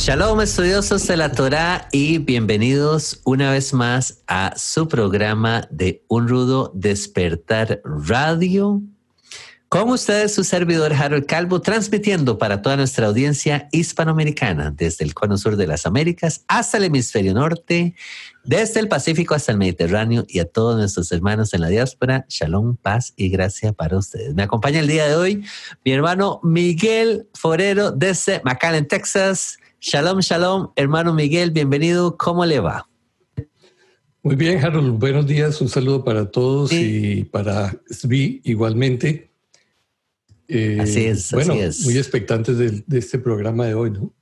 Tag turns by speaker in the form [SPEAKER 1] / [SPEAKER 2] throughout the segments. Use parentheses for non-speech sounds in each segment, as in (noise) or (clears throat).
[SPEAKER 1] Shalom estudiosos de la Torah y bienvenidos una vez más a su programa de Un Rudo Despertar Radio. Con ustedes su servidor Harold Calvo, transmitiendo para toda nuestra audiencia hispanoamericana, desde el cono sur de las Américas hasta el hemisferio norte, desde el Pacífico hasta el Mediterráneo y a todos nuestros hermanos en la diáspora. Shalom, paz y gracia para ustedes. Me acompaña el día de hoy mi hermano Miguel Forero desde McAllen, Texas. Shalom, shalom, hermano Miguel, bienvenido. ¿Cómo le va?
[SPEAKER 2] Muy bien, Harold. Buenos días. Un saludo para todos y para Svi igualmente.
[SPEAKER 1] Eh, así es,
[SPEAKER 2] bueno,
[SPEAKER 1] así es.
[SPEAKER 2] Muy expectantes de, de, este programa de hoy, ¿no?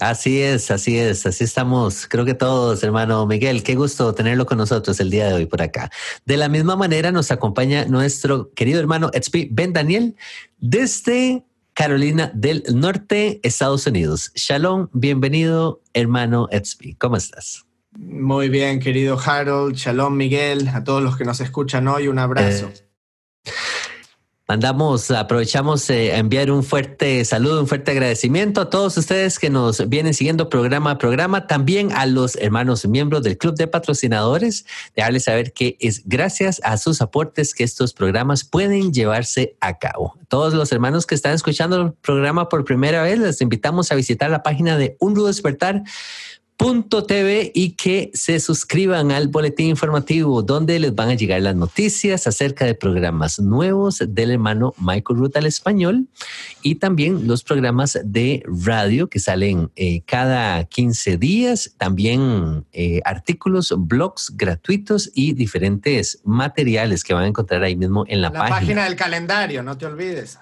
[SPEAKER 1] Así es, así es, así estamos. Creo que todos, hermano Miguel, qué gusto tenerlo con nosotros el día de hoy por acá. De la misma manera nos acompaña nuestro querido hermano Ben Daniel desde Carolina del Norte, Estados Unidos. Shalom, bienvenido, hermano Etsby. ¿Cómo estás?
[SPEAKER 3] Muy bien, querido Harold. Shalom, Miguel. A todos los que nos escuchan hoy, un abrazo. Eh,
[SPEAKER 1] Mandamos, aprovechamos eh, a enviar un fuerte saludo, un fuerte agradecimiento a todos ustedes que nos vienen siguiendo programa a programa, también a los hermanos miembros del Club de Patrocinadores, dejarles saber que es gracias a sus aportes que estos programas pueden llevarse a cabo. Todos los hermanos que están escuchando el programa por primera vez, les invitamos a visitar la página de Un Rudo Despertar TV y que se suscriban al boletín informativo donde les van a llegar las noticias acerca de programas nuevos del hermano Michael Ruth al español y también los programas de radio que salen eh, cada 15 días, también eh, artículos, blogs gratuitos y diferentes materiales que van a encontrar ahí mismo en la,
[SPEAKER 3] la
[SPEAKER 1] página.
[SPEAKER 3] página del calendario, no te olvides.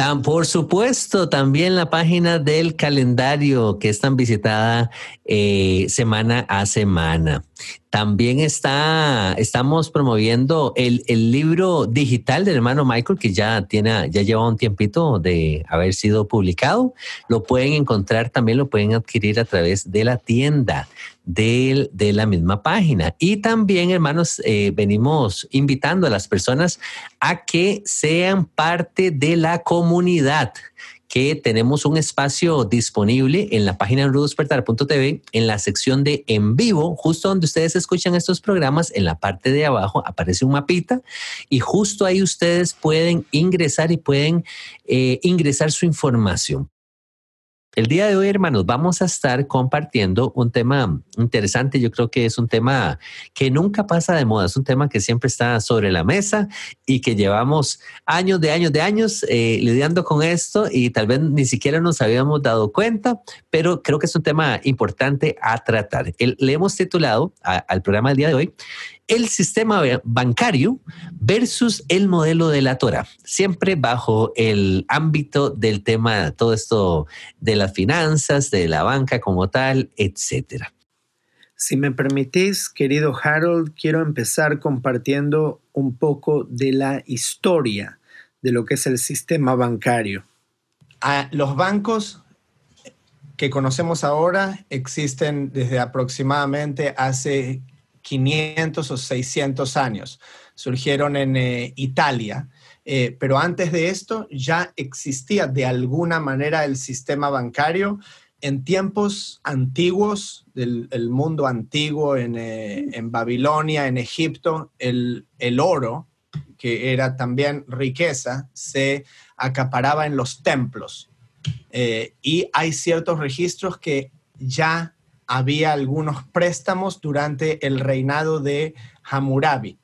[SPEAKER 1] Tan, por supuesto, también la página del calendario que es tan visitada eh, semana a semana. También está, estamos promoviendo el, el, libro digital del hermano Michael, que ya tiene, ya lleva un tiempito de haber sido publicado. Lo pueden encontrar, también lo pueden adquirir a través de la tienda de, de la misma página. Y también, hermanos, eh, venimos invitando a las personas a que sean parte de la comunidad que tenemos un espacio disponible en la página rudospertar.tv en la sección de en vivo, justo donde ustedes escuchan estos programas, en la parte de abajo aparece un mapita y justo ahí ustedes pueden ingresar y pueden eh, ingresar su información. El día de hoy, hermanos, vamos a estar compartiendo un tema interesante. Yo creo que es un tema que nunca pasa de moda. Es un tema que siempre está sobre la mesa y que llevamos años de años de años eh, lidiando con esto y tal vez ni siquiera nos habíamos dado cuenta, pero creo que es un tema importante a tratar. Le hemos titulado al programa del día de hoy el sistema bancario versus el modelo de la Torah, siempre bajo el ámbito del tema, todo esto de las finanzas, de la banca como tal, etcétera.
[SPEAKER 3] Si me permitís, querido Harold, quiero empezar compartiendo un poco de la historia de lo que es el sistema bancario. Ah, los bancos que conocemos ahora existen desde aproximadamente hace 500 o 600 años. Surgieron en eh, Italia, eh, pero antes de esto ya existía de alguna manera el sistema bancario en tiempos antiguos del mundo antiguo, en, eh, Babilonia, en Egipto, el, el oro, que era también riqueza, se acaparaba en los templos. y hay ciertos registros que ya había algunos préstamos durante el reinado de Hammurabi.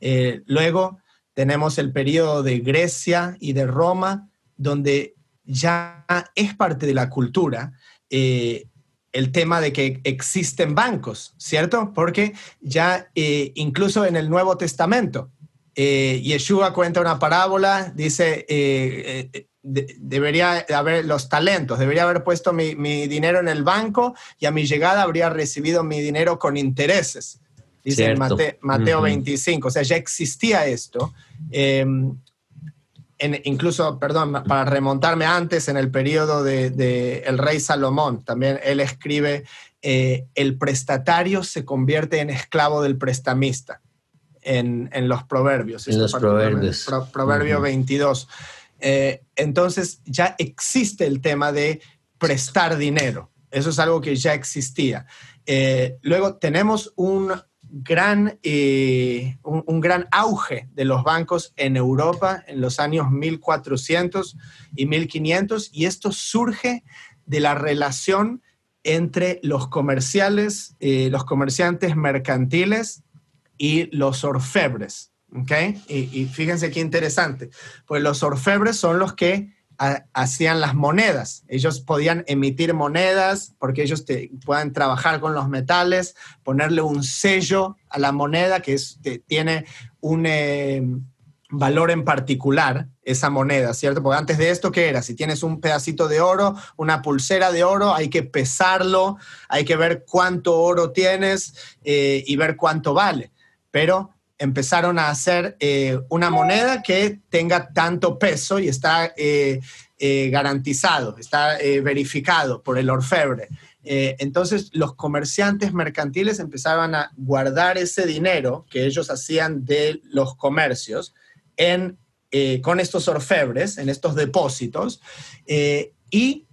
[SPEAKER 3] Eh, luego tenemos el periodo de Grecia y de Roma, donde ya es parte de la cultura eh, el tema de que existen bancos, ¿cierto? Porque ya eh, incluso en el Nuevo Testamento, Yeshua cuenta una parábola, dice, debería haber los talentos, debería haber puesto mi, dinero en el banco y a mi llegada habría recibido mi dinero con intereses. dice Mateo, 25, o sea, ya existía esto. Em, incluso, perdón, para remontarme antes, en el periodo del de, el rey Salomón, también él escribe, eh, el prestatario se convierte en esclavo del prestamista en, los proverbios.
[SPEAKER 1] En los proverbios.
[SPEAKER 3] proverbio 22. Eh, entonces ya existe el tema de prestar dinero. Eso es algo que ya existía. Eh, luego tenemos un gran, eh, un, gran auge de los bancos en Europa en los años 1400 y 1500 y esto surge de la relación entre los comerciales, eh, los comerciantes mercantiles y los orfebres. ¿okay? Y, fíjense qué interesante, pues los orfebres son los que hacían las monedas. Ellos podían emitir monedas porque ellos te, puedan trabajar con los metales, ponerle un sello a la moneda que tiene un eh, valor en particular, esa moneda, ¿cierto? Porque antes de esto, ¿qué era? Si tienes un pedacito de oro, una pulsera de oro, hay que pesarlo, hay que ver cuánto oro tienes eh, y ver cuánto vale. Pero empezaron a hacer eh, una moneda que tenga tanto peso y está eh, eh, garantizado, está verificado por el orfebre. entonces los comerciantes mercantiles empezaban a guardar ese dinero que ellos hacían de los comercios en, con estos orfebres, en estos depósitos, y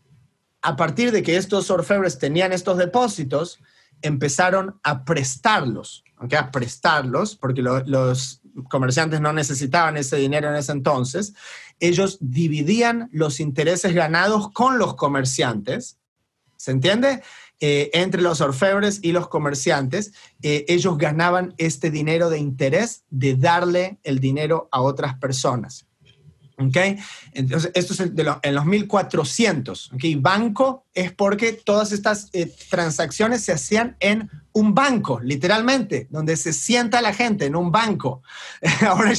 [SPEAKER 3] a partir de que estos orfebres tenían estos depósitos, empezaron a prestarlos a prestarlos, porque los comerciantes no necesitaban ese dinero en ese entonces, ellos dividían los intereses ganados con los comerciantes, ¿se entiende? Eh, entre los orfebres y los comerciantes, eh, ellos ganaban este dinero de interés de darle el dinero a otras personas. ¿Okay? Entonces, esto es de en los 1400. ¿okay? Banco es porque todas estas eh, transacciones se hacían en un banco, literalmente, donde se sienta la gente en un banco. (laughs) Ahora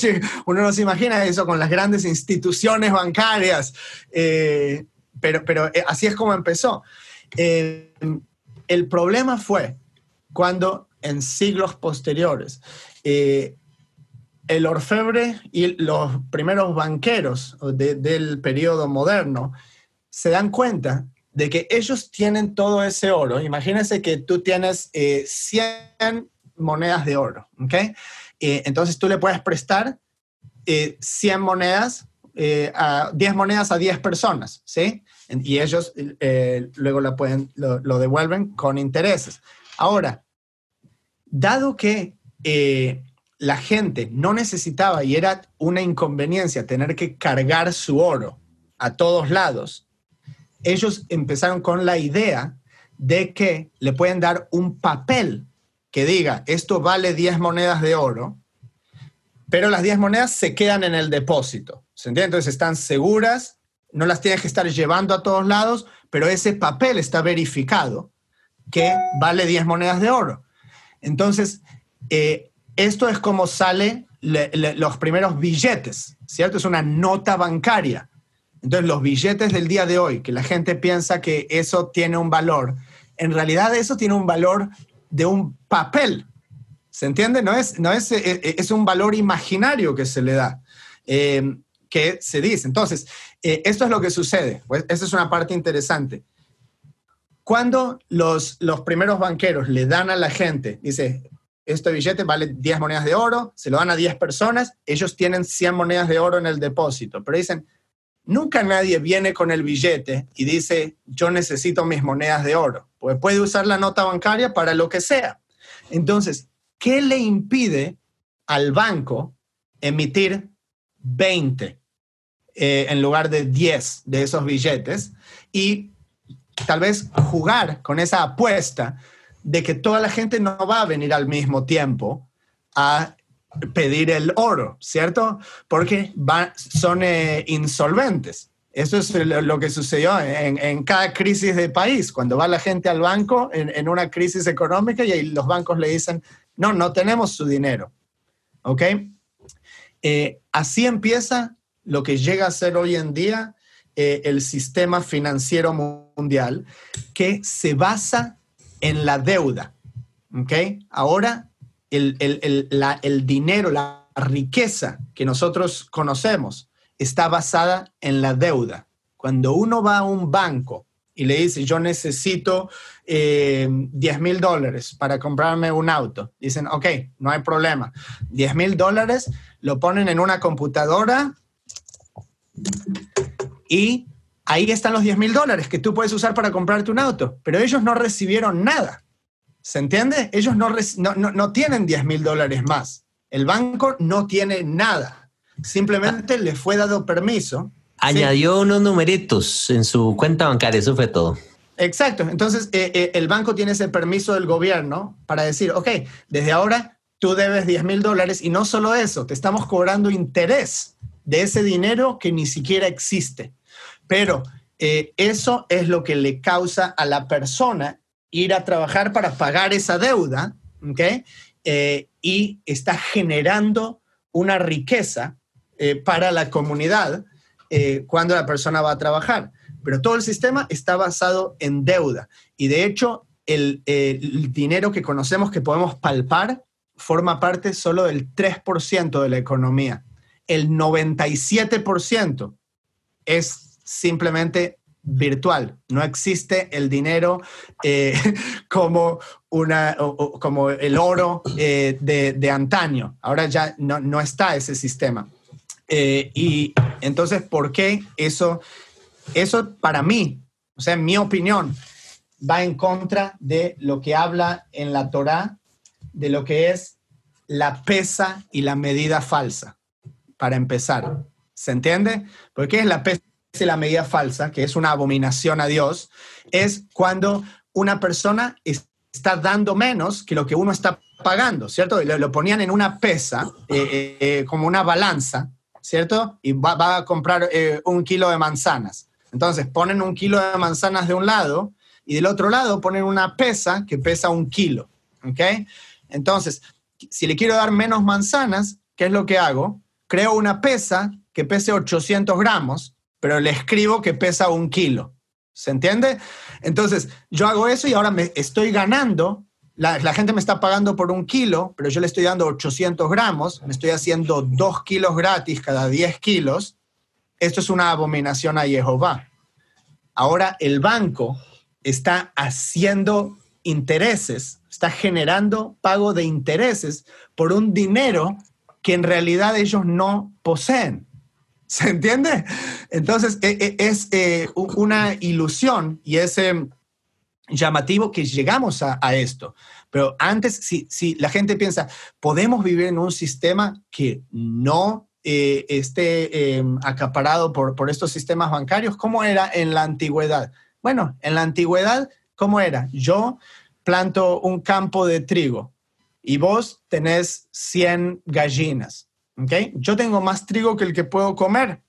[SPEAKER 3] uno no se imagina eso con las grandes instituciones bancarias, eh, pero, pero eh, así es como empezó. el problema fue cuando en siglos posteriores el orfebre y los primeros banqueros del periodo moderno se dan cuenta de que ellos tienen todo ese oro. Imagínense que tú tienes 100 eh, monedas de oro, ¿ok? Eh, entonces tú le puedes prestar 100 eh, monedas, a 10 monedas a 10 personas, ¿sí? Y ellos luego la pueden, lo, devuelven con intereses. Ahora, dado que la gente no necesitaba y era una inconveniencia tener que cargar su oro a todos lados, ellos empezaron con la idea de que le pueden dar un papel que diga, esto vale 10 monedas de oro, pero las 10 monedas se quedan en el depósito. ¿Se entiende? Entonces están seguras, no las tienes que estar llevando a todos lados, pero ese papel está verificado que vale 10 monedas de oro. Entonces, eh, esto es como sale los primeros billetes, ¿cierto? Es una nota bancaria. Entonces, los billetes del día de hoy, que la gente piensa que eso tiene un valor, en realidad eso tiene un valor de un papel. ¿Se entiende? No es, no es, eh, eh, es un valor imaginario que se le da, eh, que se dice. Entonces, esto es lo que sucede. Pues, es una parte interesante. Cuando los, los primeros banqueros le dan a la gente, dice, este billete vale 10 monedas de oro, se lo dan a 10 personas, ellos tienen 100 monedas de oro en el depósito, pero dicen, nunca nadie viene con el billete y dice, yo necesito mis monedas de oro, pues puede usar la nota bancaria para lo que sea. Entonces, ¿qué le impide al banco emitir 20 eh, en lugar de 10 de esos billetes y tal vez jugar con esa apuesta de que toda la gente no va a venir al mismo tiempo a pedir el oro, ¿cierto? Porque son eh, insolventes. Eso es lo que sucedió en, cada crisis de país, cuando va la gente al banco en, una crisis económica y los bancos le dicen, no, no tenemos su dinero. ¿Ok? Eh, así empieza lo que llega a ser hoy en día eh, el sistema financiero mundial, que se basa en la deuda. ¿Ok? Ahora el, el dinero, la riqueza que nosotros conocemos está basada en la deuda. Cuando uno va a un banco y le dice, yo necesito 10 eh, mil dólares para comprarme un auto, dicen, ok, no hay problema. 10 mil dólares lo ponen en una computadora y ahí están los 10 mil dólares que tú puedes usar para comprarte un auto, pero ellos no recibieron nada. ¿Se entiende? Ellos no, no, tienen 10 mil dólares más. El banco no tiene nada. Simplemente le fue dado permiso
[SPEAKER 1] Añadió unos numeritos en su cuenta bancaria, eso fue todo.
[SPEAKER 3] Exacto. Entonces, eh, eh, el banco tiene ese permiso del gobierno para decir, ok, desde ahora tú debes 10 mil dólares y no solo eso, te estamos cobrando interés de ese dinero que ni siquiera existe. Pero eh, eso es lo que le causa a la persona ir a trabajar para pagar esa deuda, ¿ok? y está generando una riqueza para la comunidad eh, cuando la persona va a trabajar. Pero todo el sistema está basado en deuda. Y de hecho, el, dinero que conocemos que podemos palpar forma parte solo del 3% de la economía. El 97% es simplemente virtual. No existe el dinero eh, (laughs) como, una, como el oro eh, de, antaño. Ahora ya no, no está ese sistema. Eh, y entonces, ¿por qué eso, eso para mí, o sea, en mi opinión, va en contra de lo que habla en la Torá, de lo que es la pesa y la medida falsa, para empezar. ¿Se entiende? Porque es la pesa la medida falsa, que es una abominación a Dios, es cuando una persona está dando menos que lo que uno está pagando, ¿cierto? Lo, lo ponían en una pesa, eh, eh, como una balanza, ¿cierto? Y va, a comprar eh, un kilo de manzanas. Entonces ponen un kilo de manzanas de un lado y del otro lado ponen una pesa que pesa un kilo, ¿ok? Entonces, si le quiero dar menos manzanas, ¿qué es lo que hago? Creo una pesa que pese 800 gramos, pero le escribo que pesa un kilo. ¿Se entiende? Entonces, yo hago eso y ahora me estoy ganando la, gente me está pagando por un kilo, pero yo le estoy dando 800 gramos, me estoy haciendo dos kilos gratis cada 10 kilos. Esto es una abominación a Jehová. Ahora el banco está haciendo intereses, está generando pago de intereses por un dinero que en realidad ellos no poseen. ¿Se entiende? Entonces e, e, es, eh, una ilusión y ese llamativo que llegamos a, esto. Pero antes, si, si, la gente piensa, podemos vivir en un sistema que no eh, esté em, acaparado por, por estos sistemas bancarios, ¿cómo era en la antigüedad? Bueno, en la antigüedad, ¿cómo era? Yo planto un campo de trigo y vos tenés 100 gallinas. ¿Okay? Yo tengo más trigo que el que puedo comer.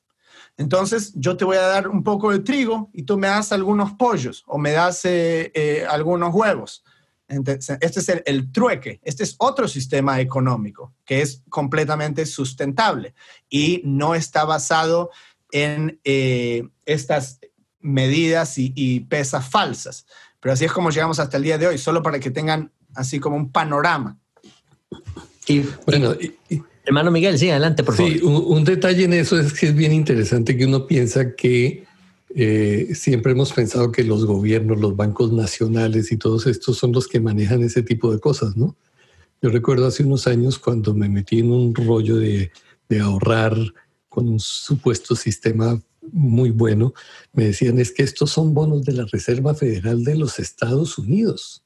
[SPEAKER 3] Entonces yo te voy a dar un poco de trigo y tú me das algunos pollos o me das eh, eh, algunos huevos. este es el, trueque, este es otro sistema económico que es completamente sustentable y no está basado en eh, estas medidas y, pesas falsas. Pero así es como llegamos hasta el día de hoy, solo para que tengan así como un panorama.
[SPEAKER 1] Y, bueno, y, Hermano Miguel, sí, adelante, por favor.
[SPEAKER 2] Sí, un, detalle en eso es que es bien interesante que uno piensa que eh, siempre hemos pensado que los gobiernos, los bancos nacionales y todos estos son los que manejan ese tipo de cosas, ¿no? Yo recuerdo hace unos años cuando me metí en un rollo de, de ahorrar con un supuesto sistema muy bueno, me decían es que estos son bonos de la Reserva Federal de los Estados Unidos.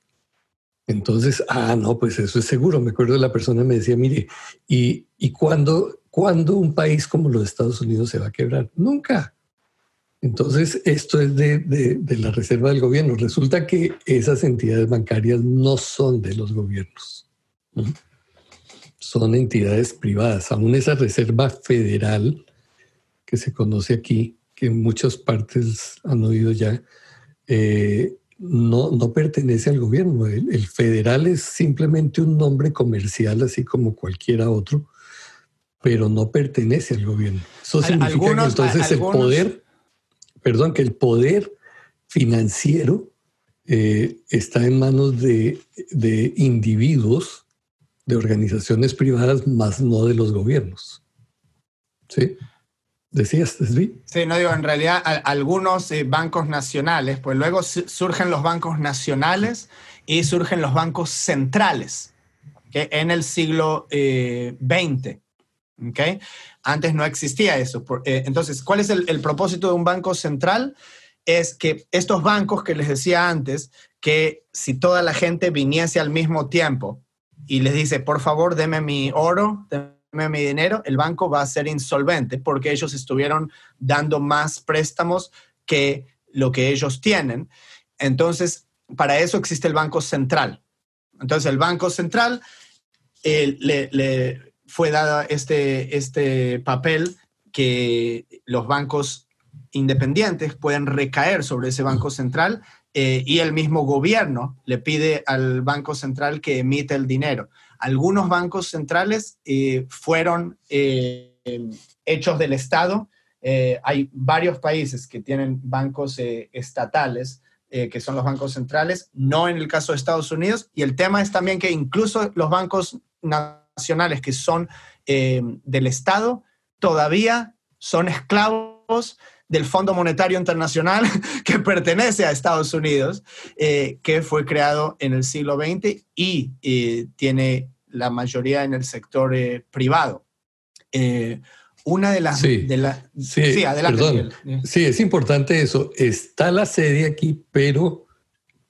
[SPEAKER 2] Entonces, ah, no, pues eso es seguro. Me acuerdo de la persona me decía, mire, ¿y, y cuándo, un país como los Estados Unidos se va a quebrar? Nunca. Entonces, esto es de, de, la reserva del gobierno. Resulta que esas entidades bancarias no son de los gobiernos. Son entidades privadas. Aún esa reserva federal que se conoce aquí, que muchas partes han oído ya, eh, no, no pertenece al gobierno. El, federal es simplemente un nombre comercial, así como cualquiera otro, pero no pertenece al gobierno. Eso significa que entonces el poder, perdón, que el poder financiero eh, está en manos de, individuos de organizaciones privadas, más no de los gobiernos. ¿Sí? ¿Decías, Desvi?
[SPEAKER 3] Sí, no digo, en realidad algunos eh, bancos nacionales, pues luego surgen los bancos nacionales y surgen los bancos centrales, en el siglo XX. Eh, ¿okay? Antes no existía eso. Eh, entonces, ¿cuál es el, propósito de un banco central? Es que estos bancos que les decía antes, que si toda la gente viniese al mismo tiempo y les dice, por favor, deme mi oro, mi dinero, el banco va a ser insolvente porque ellos estuvieron dando más préstamos que lo que ellos tienen. Entonces, para eso existe el Banco Central. Entonces, el Banco Central eh, le, fue dado este, este papel que los bancos independientes pueden recaer sobre ese banco central eh, y el mismo gobierno le pide al banco central que emite el dinero. Algunos bancos centrales eh, fueron eh, hechos del Estado. hay varios países que tienen bancos estatales, que son los bancos centrales, no en el caso de Estados Unidos. Y el tema es también que incluso los bancos nacionales que son eh, del Estado todavía son esclavos del Fondo Monetario Internacional (laughs) que pertenece a Estados Unidos, eh, que fue creado en el siglo XX y eh, tiene la mayoría en el sector privado. una de las...
[SPEAKER 2] Sí, sí, adelante. Sí, es importante eso. Está la sede aquí, pero,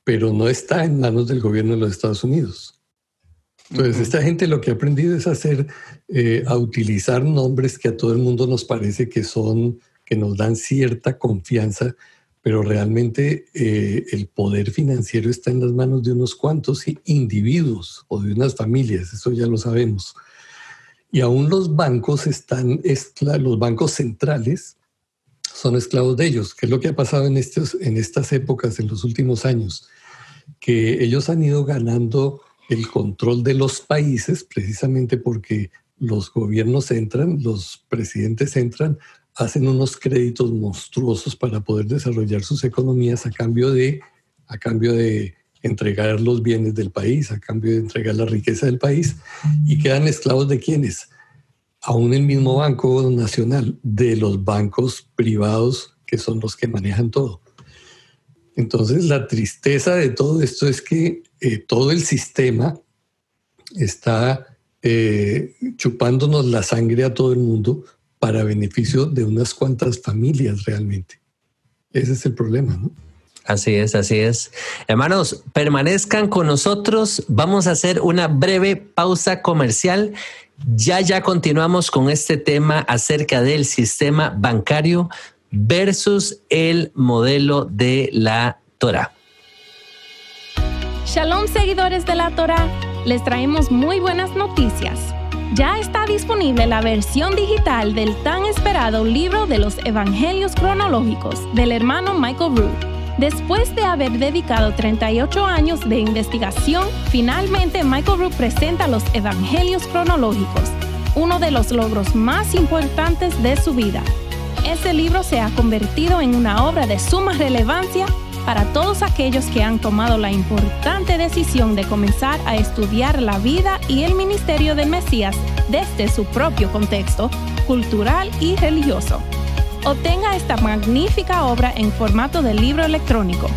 [SPEAKER 2] pero no está en manos del gobierno de los Estados Unidos. Entonces, esta gente lo que ha aprendido es hacer, eh, a utilizar nombres que a todo el mundo nos parece que son, que nos dan cierta confianza, pero realmente eh, el poder financiero está en las manos de unos cuantos individuos o de unas familias, eso ya lo sabemos. Y aún los bancos están, los bancos centrales son esclavos de ellos, que es lo que ha pasado en, estos, en estas épocas, en los últimos años, que ellos han ido ganando el control de los países, precisamente porque los gobiernos entran, los presidentes entran, hacen unos créditos monstruosos para poder desarrollar sus economías a cambio de, a cambio de entregar los bienes del país, a cambio de entregar la riqueza del país, y quedan esclavos de quienes? Aún el mismo Banco Nacional, de los bancos privados que son los que manejan todo. Entonces, la tristeza de todo esto es que eh, todo el sistema está eh, chupándonos la sangre a todo el mundo para beneficio de unas cuantas familias realmente. Ese es el problema, ¿no?
[SPEAKER 1] Así es, así es. Hermanos, permanezcan con nosotros. Vamos a hacer una breve pausa comercial. Ya, ya continuamos con este tema acerca del sistema bancario versus el modelo de la Torah.
[SPEAKER 4] Shalom seguidores de la Torah, les traemos muy buenas noticias. Ya está disponible la versión digital del tan esperado libro de los Evangelios cronológicos del hermano Michael Root. Después de haber dedicado 38 años de investigación, finalmente Michael Root presenta los Evangelios cronológicos, uno de los logros más importantes de su vida. Ese libro se ha convertido en una obra de suma relevancia para todos aquellos que han tomado la importante decisión de comenzar a estudiar la vida y el ministerio del Mesías desde su propio contexto cultural y religioso. Obtenga esta magnífica obra en formato de libro electrónico.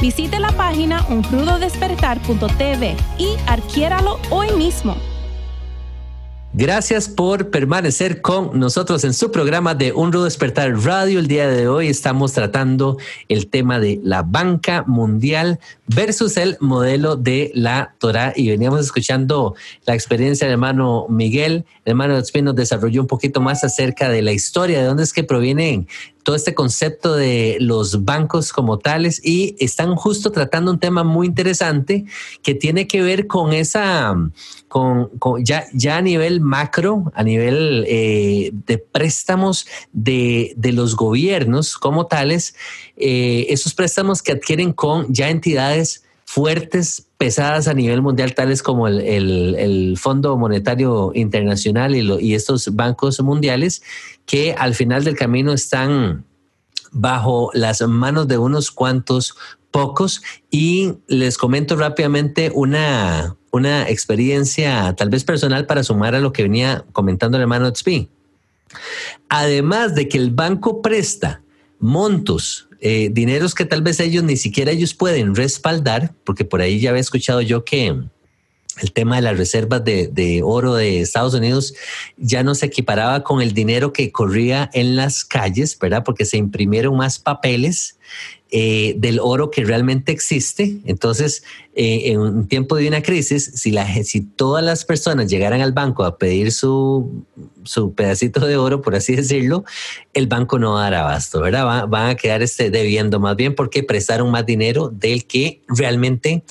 [SPEAKER 4] Visite la página unrudodespertar.tv y adquiéralo hoy mismo.
[SPEAKER 1] Gracias por permanecer con nosotros en su programa de Un Rudo Despertar Radio. El día de hoy estamos tratando el tema de la banca mundial versus el modelo de la Torah y veníamos escuchando la experiencia del hermano Miguel. El hermano Espino nos desarrolló un poquito más acerca de la historia, de dónde es que provienen todo este concepto de los bancos como tales y están justo tratando un tema muy interesante que tiene que ver con esa, con, ya, ya a nivel macro, a nivel eh, de préstamos de, de, los gobiernos como tales, eh, esos préstamos que adquieren con ya entidades fuertes, pesadas a nivel mundial, tales como el, el, Fondo Monetario Internacional y, y, estos bancos mundiales, que al final del camino están bajo las manos de unos cuantos pocos y les comento rápidamente una, una experiencia tal vez personal para sumar a lo que venía comentando el hermano XP. Además de que el banco presta montos, eh, dineros que tal vez ellos ni siquiera ellos pueden respaldar, porque por ahí ya había escuchado yo que el tema de las reservas de, oro de Estados Unidos ya no se equiparaba con el dinero que corría en las calles, ¿verdad? Porque se imprimieron más papeles eh, del oro que realmente existe. Entonces, eh, en un tiempo de una crisis, si, todas las personas llegaran al banco a pedir su, su pedacito de oro, por así decirlo, el banco no dará abasto, ¿verdad? van a quedar este, debiendo más bien porque prestaron más dinero del que realmente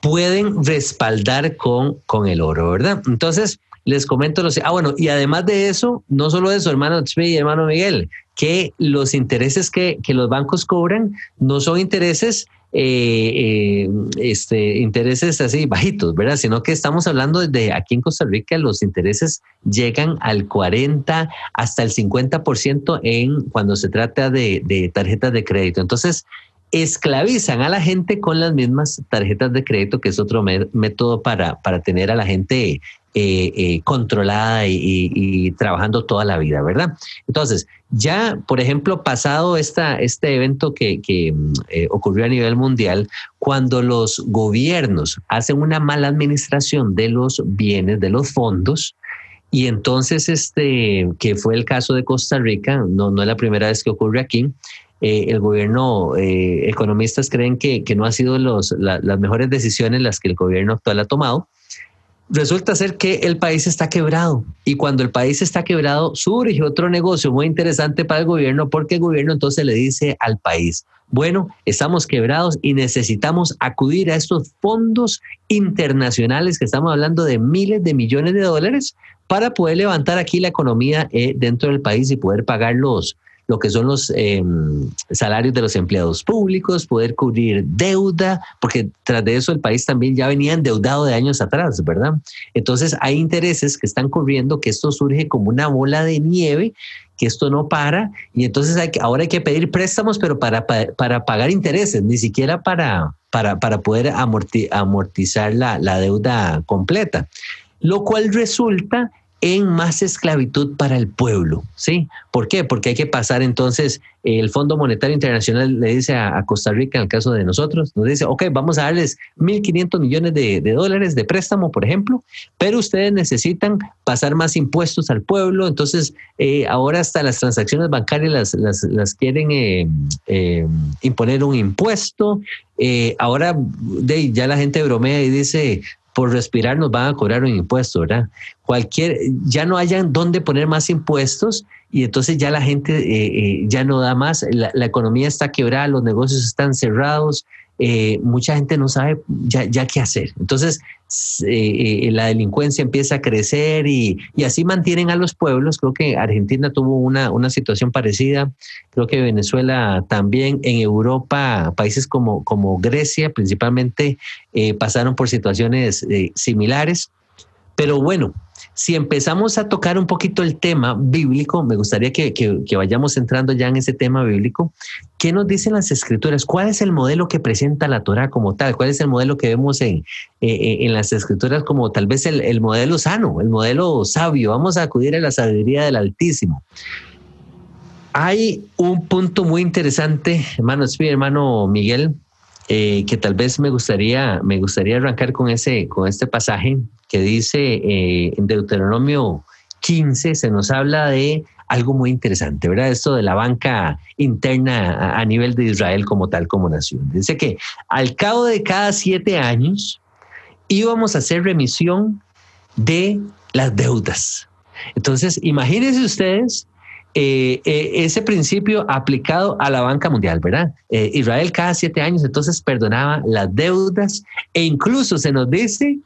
[SPEAKER 1] pueden respaldar con, con el oro, ¿verdad? Entonces, les comento los... Ah, bueno, y además de eso, no solo eso, hermano Tzvi y hermano Miguel, que los intereses que, que los bancos cobran no son intereses eh, eh, este, intereses así bajitos, ¿verdad? Sino que estamos hablando de aquí en Costa Rica, los intereses llegan al 40 hasta el 50% en cuando se trata de, de tarjetas de crédito. Entonces, esclavizan a la gente con las mismas tarjetas de crédito, que es otro método para, para tener a la gente eh, eh, controlada y, trabajando toda la vida, ¿verdad? Entonces, ya, por ejemplo, pasado esta, este evento que, mm, eh, ocurrió a nivel mundial, cuando los gobiernos hacen una mala administración de los bienes, de los fondos, y entonces, este, que fue el caso de Costa Rica, no, no es la primera vez que ocurre aquí, el gobierno, economistas creen que, que, no ha sido los, las mejores decisiones las que el gobierno actual ha tomado resulta ser que el país está quebrado. Y cuando el país está quebrado surge otro negocio muy interesante para el gobierno porque el gobierno entonces le dice al país, bueno, estamos quebrados y necesitamos acudir a estos fondos internacionales que estamos hablando de miles de millones de dólares para poder levantar aquí la economía eh, dentro del país y poder pagar los, lo que son los em, salarios de los empleados públicos, poder cubrir deuda, porque tras de eso el país también ya venía endeudado de años atrás, ¿verdad? Entonces hay intereses que están corriendo, que esto surge como una bola de nieve que esto no para y entonces hay que, ahora hay que pedir préstamos, pero para, para, pagar intereses, ni siquiera para, para, para poder amortizar la, la deuda completa. Lo cual resulta en más esclavitud para el pueblo. ¿Sí? ¿Por qué? Porque hay que pasar entonces, el Fondo Monetario Internacional le dice a, Costa Rica, en el caso de nosotros, nos dice, ok, vamos a darles 1.500 millones de, dólares de préstamo, por ejemplo, pero ustedes necesitan pasar más impuestos al pueblo, entonces eh, ahora hasta las transacciones bancarias las, las, quieren eh, eh, imponer un impuesto. ahora de, ya la gente bromea y dice, por respirar nos van a cobrar un impuesto, ¿verdad? Cualquier, ya no hayan dónde poner más impuestos y entonces ya la gente eh, eh, ya no da más, la, economía está quebrada, los negocios están cerrados, eh, mucha gente no sabe ya, qué hacer. Entonces, eh, eh, la delincuencia empieza a crecer y, y, así mantienen a los pueblos. Creo que Argentina tuvo una, una situación parecida, creo que Venezuela también, en Europa, países como, como Grecia principalmente pasaron por situaciones similares. Pero bueno, si empezamos a tocar un poquito el tema bíblico, me gustaría que, vayamos entrando ya en ese tema bíblico. ¿Qué nos dicen las escrituras? ¿Cuál es el modelo que presenta la Torah como tal? ¿Cuál es el modelo que vemos en, eh, eh, en las escrituras como tal vez el, modelo sano, el modelo sabio? Vamos a acudir a la sabiduría del Altísimo. Hay un punto muy interesante, hermano hermano Miguel, eh, que tal vez me gustaría, me gustaría arrancar con, ese, con este pasaje que dice en Deuteronomio 15, se nos habla de algo muy interesante, ¿verdad? Esto de la banca interna a, nivel de Israel como tal, como nación. Dice que al cabo de cada siete años íbamos a hacer remisión de las deudas. Entonces, imagínense ustedes eh, eh, ese principio aplicado a la banca mundial, ¿verdad? Eh, Israel cada siete años entonces perdonaba las deudas e incluso se nos dice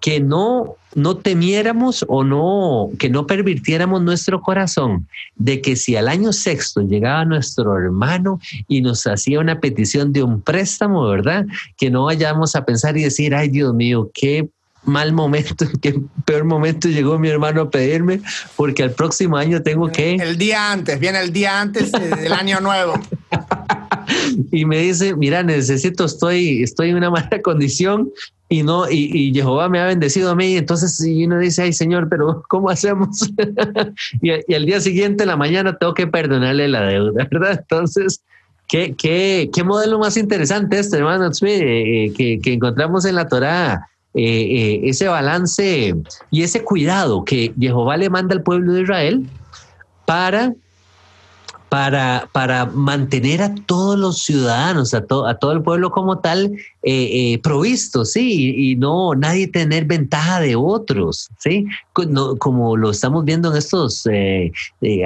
[SPEAKER 1] que no, no temiéramos o no, que no pervirtiéramos nuestro corazón de que si al año sexto llegaba nuestro hermano y nos hacía una petición de un préstamo, ¿verdad? Que no vayamos a pensar y decir, ay Dios mío, qué mal momento, en (laughs) qué peor momento llegó mi hermano a pedirme, porque al próximo año tengo que...
[SPEAKER 3] El día antes, viene el día antes del año nuevo. (laughs)
[SPEAKER 1] y me dice, mira, necesito, estoy, estoy en una mala (laughs) condición y no, y, y, Jehová me ha bendecido a mí. Entonces, y uno dice, ay Señor, pero ¿cómo hacemos? (laughs) y, y, al día siguiente, en la mañana, tengo que perdonarle la deuda, ¿verdad? Entonces, ¿qué, qué, qué modelo más interesante este, hermano eh, que, que, encontramos en la Torá? Eh, eh, ese balance y ese cuidado que Jehová le manda al pueblo de Israel para para, para mantener a todos los ciudadanos, a, a todo el pueblo como tal, eh, eh, provisto, sí, y, no nadie tener ventaja de otros, sí, como lo estamos viendo en estos eh,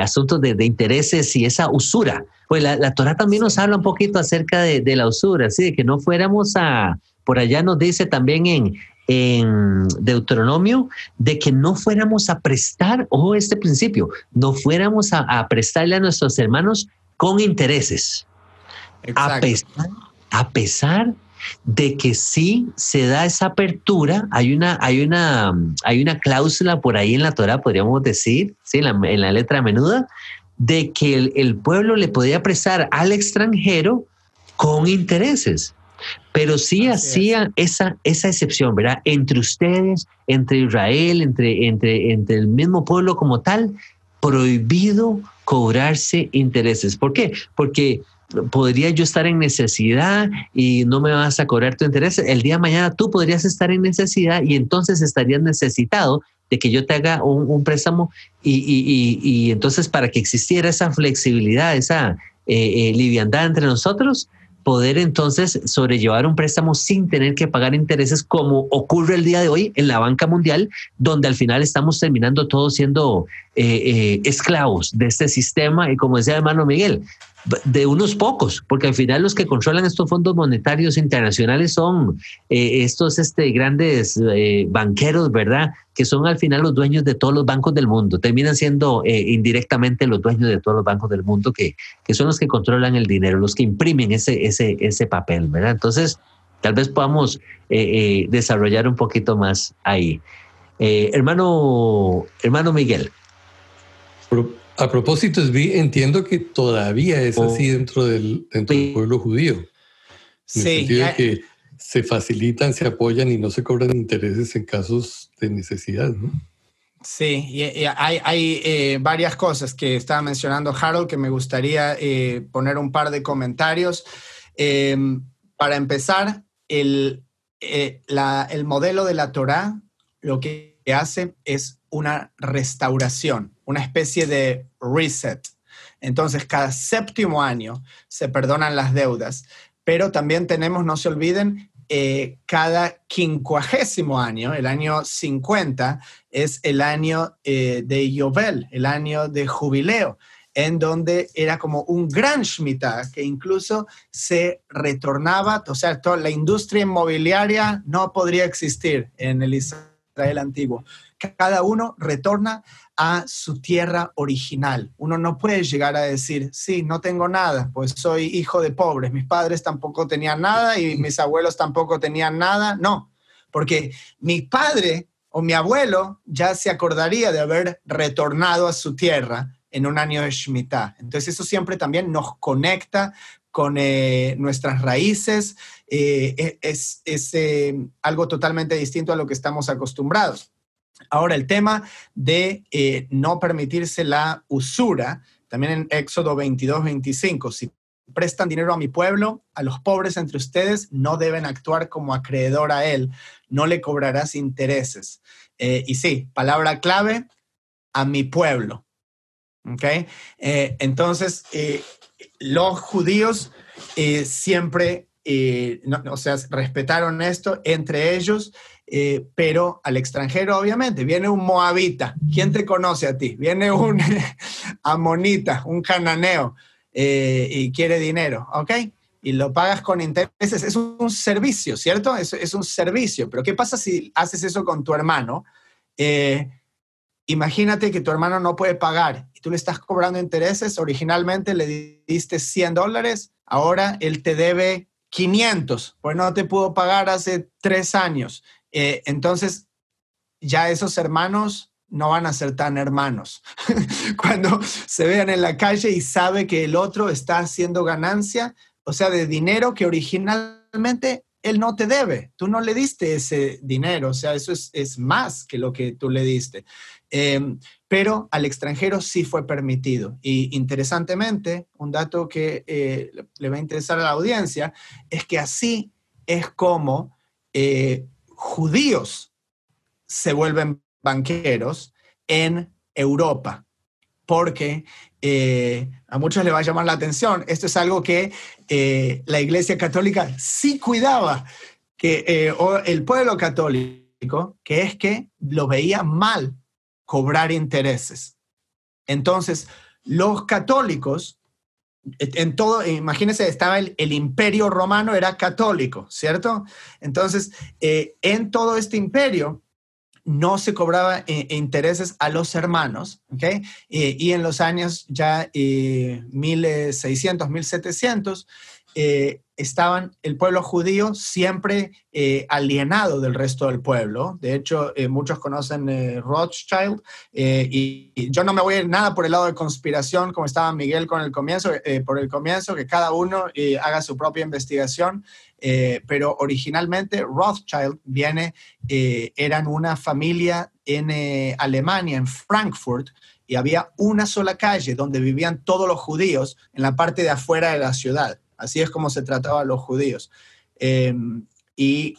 [SPEAKER 1] asuntos de, intereses y esa usura. Pues la, la Torah también nos habla un poquito acerca de, de la usura, sí, de que no fuéramos a, por allá nos dice también en, en Deuteronomio de que no fuéramos a prestar, ojo este principio, no fuéramos a, prestarle a nuestros hermanos con intereses. A pesar, a pesar, de que sí se da esa apertura, hay una, hay una, hay una cláusula por ahí en la Torah, podríamos decir, ¿sí? en, la, letra menuda, de que el, el pueblo le podía prestar al extranjero con intereses. Pero sí hacía esa, esa excepción, ¿verdad? Entre ustedes, entre Israel, entre, entre, entre el mismo pueblo como tal, prohibido cobrarse intereses. ¿Por qué? Porque podría yo estar en necesidad y no me vas a cobrar tu interés. El día de mañana tú podrías estar en necesidad y entonces estarías necesitado de que yo te haga un, préstamo y, y, y, entonces para que existiera esa flexibilidad, esa eh, eh, liviandad entre nosotros, poder entonces sobrellevar un préstamo sin tener que pagar intereses como ocurre el día de hoy en la banca mundial, donde al final estamos terminando todos siendo eh, eh, esclavos de este sistema. Y como decía hermano Miguel, de unos pocos, porque al final los que controlan estos fondos monetarios internacionales son eh, estos este, grandes eh, banqueros, ¿verdad? Que son al final los dueños de todos los bancos del mundo, terminan siendo eh, indirectamente los dueños de todos los bancos del mundo, que, que son los que controlan el dinero, los que imprimen ese, ese, ese papel, ¿verdad? Entonces, tal vez podamos desarrollar un poquito más ahí. hermano, hermano Miguel.
[SPEAKER 2] A propósito, entiendo que todavía es así oh. dentro del, dentro del pueblo judío. En sí, el sentido de que se facilitan, se apoyan y no se cobran intereses en casos de necesidad, ¿no?
[SPEAKER 3] Sí, y, hay, hay eh, varias cosas que estaba mencionando Harold que me gustaría eh, poner un par de comentarios. Em, para empezar, el, eh, la, el modelo de la Torah lo que hace es una restauración, una especie de reset. Entonces, cada séptimo año se perdonan las deudas, pero también tenemos, no se olviden, eh, cada quincuagésimo año, el año 50, es el año eh, de Yovel, el año de jubileo, en donde era como un gran Shemitah que incluso se retornaba, o sea, toda la industria inmobiliaria no podría existir en el Israel antiguo cada uno retorna a su tierra original. Uno no puede llegar a decir, sí, no tengo nada, pues soy hijo de pobres, mis padres tampoco tenían nada y mis abuelos tampoco tenían nada. No, porque mi padre o mi abuelo ya se acordaría de haber retornado a su tierra en un año de Shemitah. Entonces eso siempre también nos conecta con eh, nuestras raíces, eh, e-, es, eh, algo totalmente distinto a lo que estamos acostumbrados. Ahora, el tema de eh, no permitirse la usura, también en Éxodo 22, 25, si prestan dinero a mi pueblo, a los pobres entre ustedes, no deben actuar como acreedor a él, no le cobrarás intereses. Eh, y sí, palabra clave, a mi pueblo. ¿Ok? Eh, entonces, los judíos siempre, o sea, respetaron esto entre ellos eh, pero al extranjero, obviamente, viene un moabita. ¿Quién te conoce a ti? Viene un (laughs) amonita, un cananeo, eh, y quiere dinero, ¿ok? Y lo pagas con intereses. Es un servicio, ¿cierto? Es, es un servicio. Pero ¿qué pasa si haces eso con tu hermano? Eh, imagínate que tu hermano no puede pagar y tú le estás cobrando intereses. Originalmente le diste 100 dólares, ahora él te debe 500, pues no te pudo pagar hace tres años Eh, entonces, ya esos hermanos no van a ser tan hermanos. (laughs) Cuando se vean en la calle y sabe que el otro está haciendo ganancia, o sea, de dinero que originalmente él no te debe. Tú no le diste ese dinero, o sea, eso es, más que lo que tú le diste. Em, pero al extranjero sí fue permitido. Y interesantemente, un dato que eh, le va a interesar a la audiencia es que así es como eh, judíos se vuelven banqueros en Europa, porque eh, a muchos les va a llamar la atención. Esto es algo que eh, la Iglesia Católica sí cuidaba, que eh, el pueblo católico, que es que lo veía mal cobrar intereses. Entonces, los católicos, en todo, imagínense, estaba el, el imperio romano, era católico, ¿cierto? Entonces, en todo este imperio, no se cobraba eh, intereses a los hermanos, ¿ok? Eh, y en los años ya 1600, eh, 1700, estaban el pueblo judío siempre alienado del resto del pueblo. De hecho, muchos conocen Rothschild y, y, yo no me voy a ir nada por el lado de conspiración, como estaba Miguel con el comienzo, por el comienzo, que cada uno haga su propia investigación. Eh, pero originalmente Rothschild viene, eh, eran una familia en eh, Alemania, en Frankfurt, y había una sola calle donde vivían todos los judíos en la parte de afuera de la ciudad. Así es como se trataba a los judíos. Em, y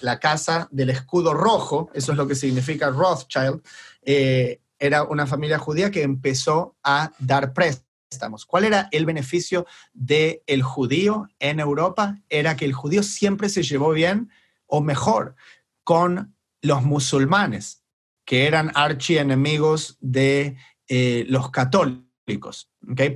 [SPEAKER 3] la casa del escudo rojo, eso es lo que significa Rothschild, era una familia judía que empezó a dar préstamos. ¿Cuál era el beneficio del el judío en Europa? Era que el judío siempre se llevó bien o mejor con los musulmanes, que eran archienemigos de eh, los católicos,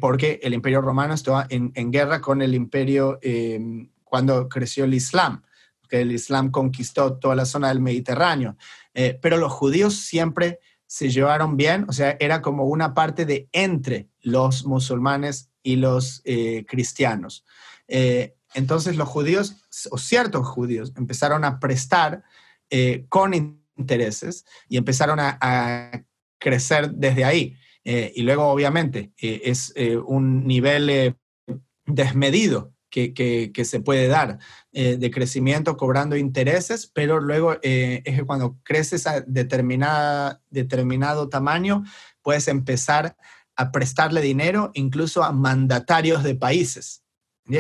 [SPEAKER 3] porque el imperio romano estaba en, guerra con el imperio em, cuando creció el Islam, que el Islam conquistó toda la zona del Mediterráneo, eh, pero los judíos siempre se llevaron bien, o sea, era como una parte de entre los musulmanes y los eh, cristianos. Eh, entonces los judíos, o ciertos judíos, empezaron a prestar eh, con intereses y empezaron a, crecer desde ahí. Y luego, obviamente, es un nivel desmedido que, se puede dar eh, de crecimiento cobrando intereses, pero luego eh, es que cuando creces a determinada, determinado tamaño, puedes empezar a prestarle dinero incluso a mandatarios de países.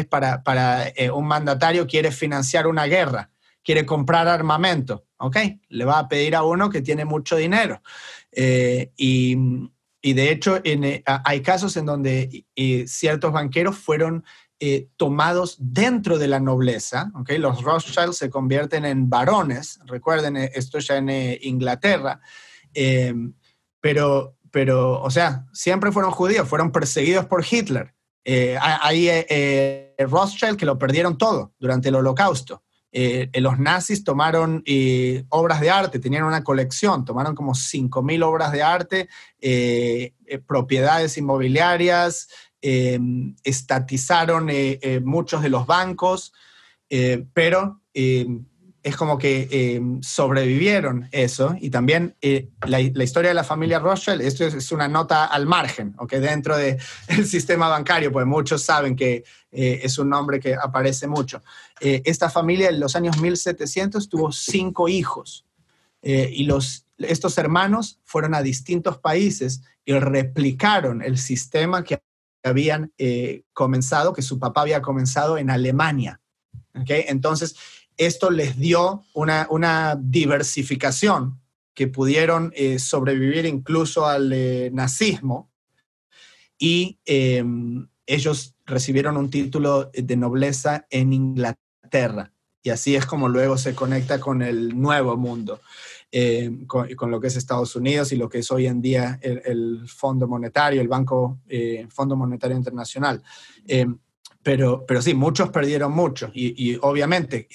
[SPEAKER 3] Para, para eh, un mandatario quiere financiar una guerra, quiere comprar armamento, ¿ok? Le va a pedir a uno que tiene mucho dinero. y, y, de hecho, en, hay casos en donde ciertos banqueros fueron eh, tomados dentro de la nobleza. ¿okay? Los Rothschild se convierten en varones, recuerden, eh, esto ya en eh, Inglaterra, pero, pero, o sea, siempre fueron judíos, fueron perseguidos por Hitler. hay Rothschild que lo perdieron todo durante el holocausto. Los nazis tomaron obras de arte, tenían una colección, tomaron como 5.000 obras de arte, propiedades inmobiliarias, estatizaron eh, eh, muchos de los bancos, eh, pero es como que em, sobrevivieron eso. Y también la, historia de la familia Rothschild, esto es, una nota al margen, ¿okay? dentro del (laughs) sistema bancario, pues muchos saben que es un nombre que aparece mucho. esta familia en los años 1700 tuvo cinco hijos. y los, estos hermanos fueron a distintos países y replicaron el sistema que habían eh, comenzado, que su papá había comenzado en Alemania. ¿okay? Entonces, esto les dio una, diversificación que pudieron eh, sobrevivir incluso al eh, nazismo y em, ellos recibieron un título de nobleza en Inglaterra. Y así es como luego se conecta con el nuevo mundo. Eh, con, lo que es Estados Unidos y lo que es hoy en día el, Fondo Monetario, el Banco eh, Fondo Monetario Internacional. Eh, pero, pero sí, muchos perdieron mucho y, obviamente,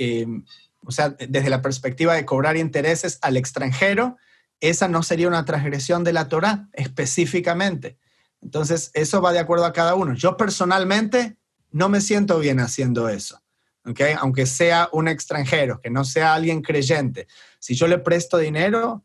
[SPEAKER 3] o sea, desde la perspectiva de cobrar intereses al extranjero, esa no sería una transgresión de la Torah específicamente. Entonces, eso va de acuerdo a cada uno. Yo personalmente no me siento bien haciendo eso. aunque sea un extranjero, que no sea alguien creyente, si yo le presto dinero,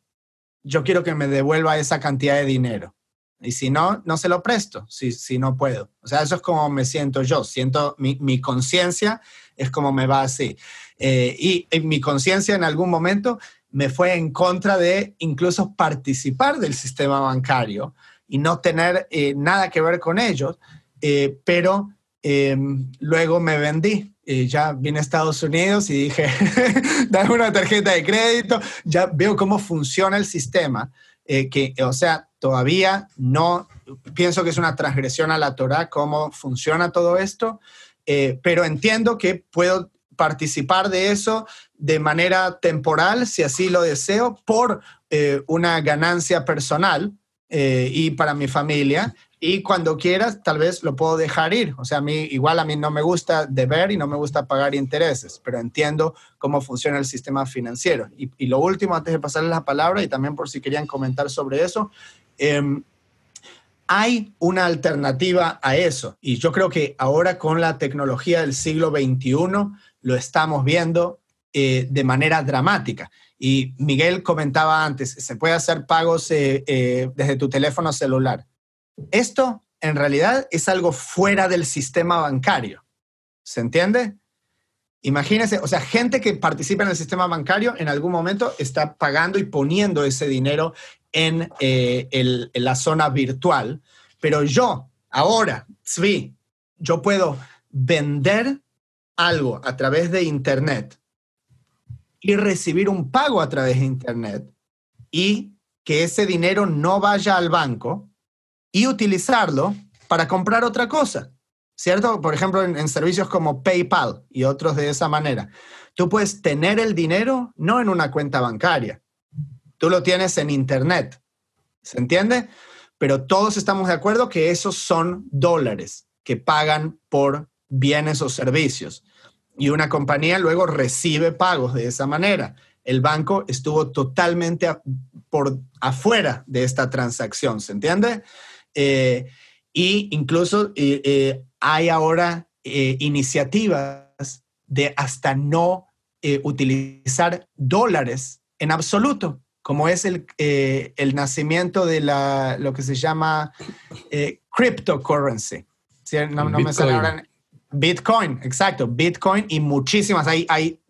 [SPEAKER 3] yo quiero que me devuelva esa cantidad de dinero. Y si no, no se lo presto, si, si no puedo. O sea, eso es como me siento yo. Siento mi, mi conciencia es como me va así. Eh, y mi conciencia en algún momento me fue en contra de incluso participar del sistema bancario y no tener eh, nada que ver con ellos, eh, pero em, luego me vendí. ya vine a Estados Unidos y dije, (laughs) dame una tarjeta de crédito, ya veo cómo funciona el sistema, que, o sea, todavía no, pienso que es una transgresión a la Torah cómo funciona todo esto, pero entiendo que puedo participar de eso de manera temporal, si así lo deseo, por eh, una ganancia personal eh, y para mi familia. Y cuando quieras, tal vez lo puedo dejar ir. O sea, a mí, igual a mí no me gusta deber y no me gusta pagar intereses, pero entiendo cómo funciona el sistema financiero. Y, lo último, antes de pasarles la palabra, y también por si querían comentar sobre eso, em, hay una alternativa a eso. Y yo creo que ahora con la tecnología del siglo XXI, lo estamos viendo eh, de manera dramática. Y Miguel comentaba antes, se puede hacer pagos eh, eh, desde tu teléfono celular. Esto en realidad es algo fuera del sistema bancario. ¿Se entiende? Imagínense, o sea, gente que participa en el sistema bancario en algún momento está pagando y poniendo ese dinero en, en la zona virtual, pero yo, ahora, Zvi, yo puedo vender algo a través de Internet y recibir un pago a través de Internet y que ese dinero no vaya al banco y utilizarlo para comprar otra cosa, ¿cierto? Por ejemplo, en, servicios como PayPal y otros de esa manera. Tú puedes tener el dinero no en una cuenta bancaria, tú lo tienes en Internet, ¿se entiende? Pero todos estamos de acuerdo que esos son dólares que pagan por bienes o servicios. Y una compañía luego recibe pagos de esa manera. El banco estuvo totalmente por afuera de esta transacción, ¿se entiende? Eh, y incluso eh, eh, hay ahora iniciativas de hasta no utilizar dólares en absoluto, como es el, el nacimiento de la, lo que se llama cryptocurrency. No, no me sale ahora Bitcoin, exacto, Bitcoin y muchísimas, hay, hay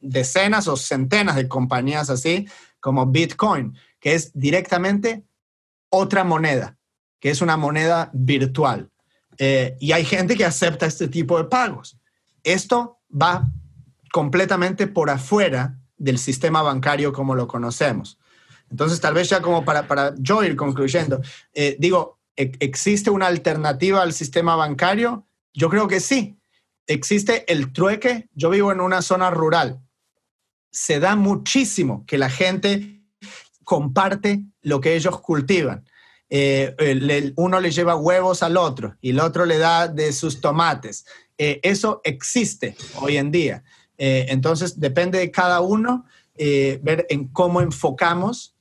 [SPEAKER 3] decenas o centenas de compañías así como Bitcoin, que es directamente otra moneda, que es una moneda virtual. Eh, y hay gente que acepta este tipo de pagos. Esto va completamente por afuera del sistema bancario como lo conocemos. Entonces, tal vez ya como para, para yo ir concluyendo, eh, digo, ¿existe una alternativa al sistema bancario? Yo creo que sí. Existe el trueque. Yo vivo en una zona rural. Se da muchísimo que la gente comparte lo que ellos cultivan. Eh, uno le lleva huevos al otro y el otro le da de sus tomates. Eh, eso existe hoy en día. Eh, entonces, depende de cada uno ver en cómo enfocamos.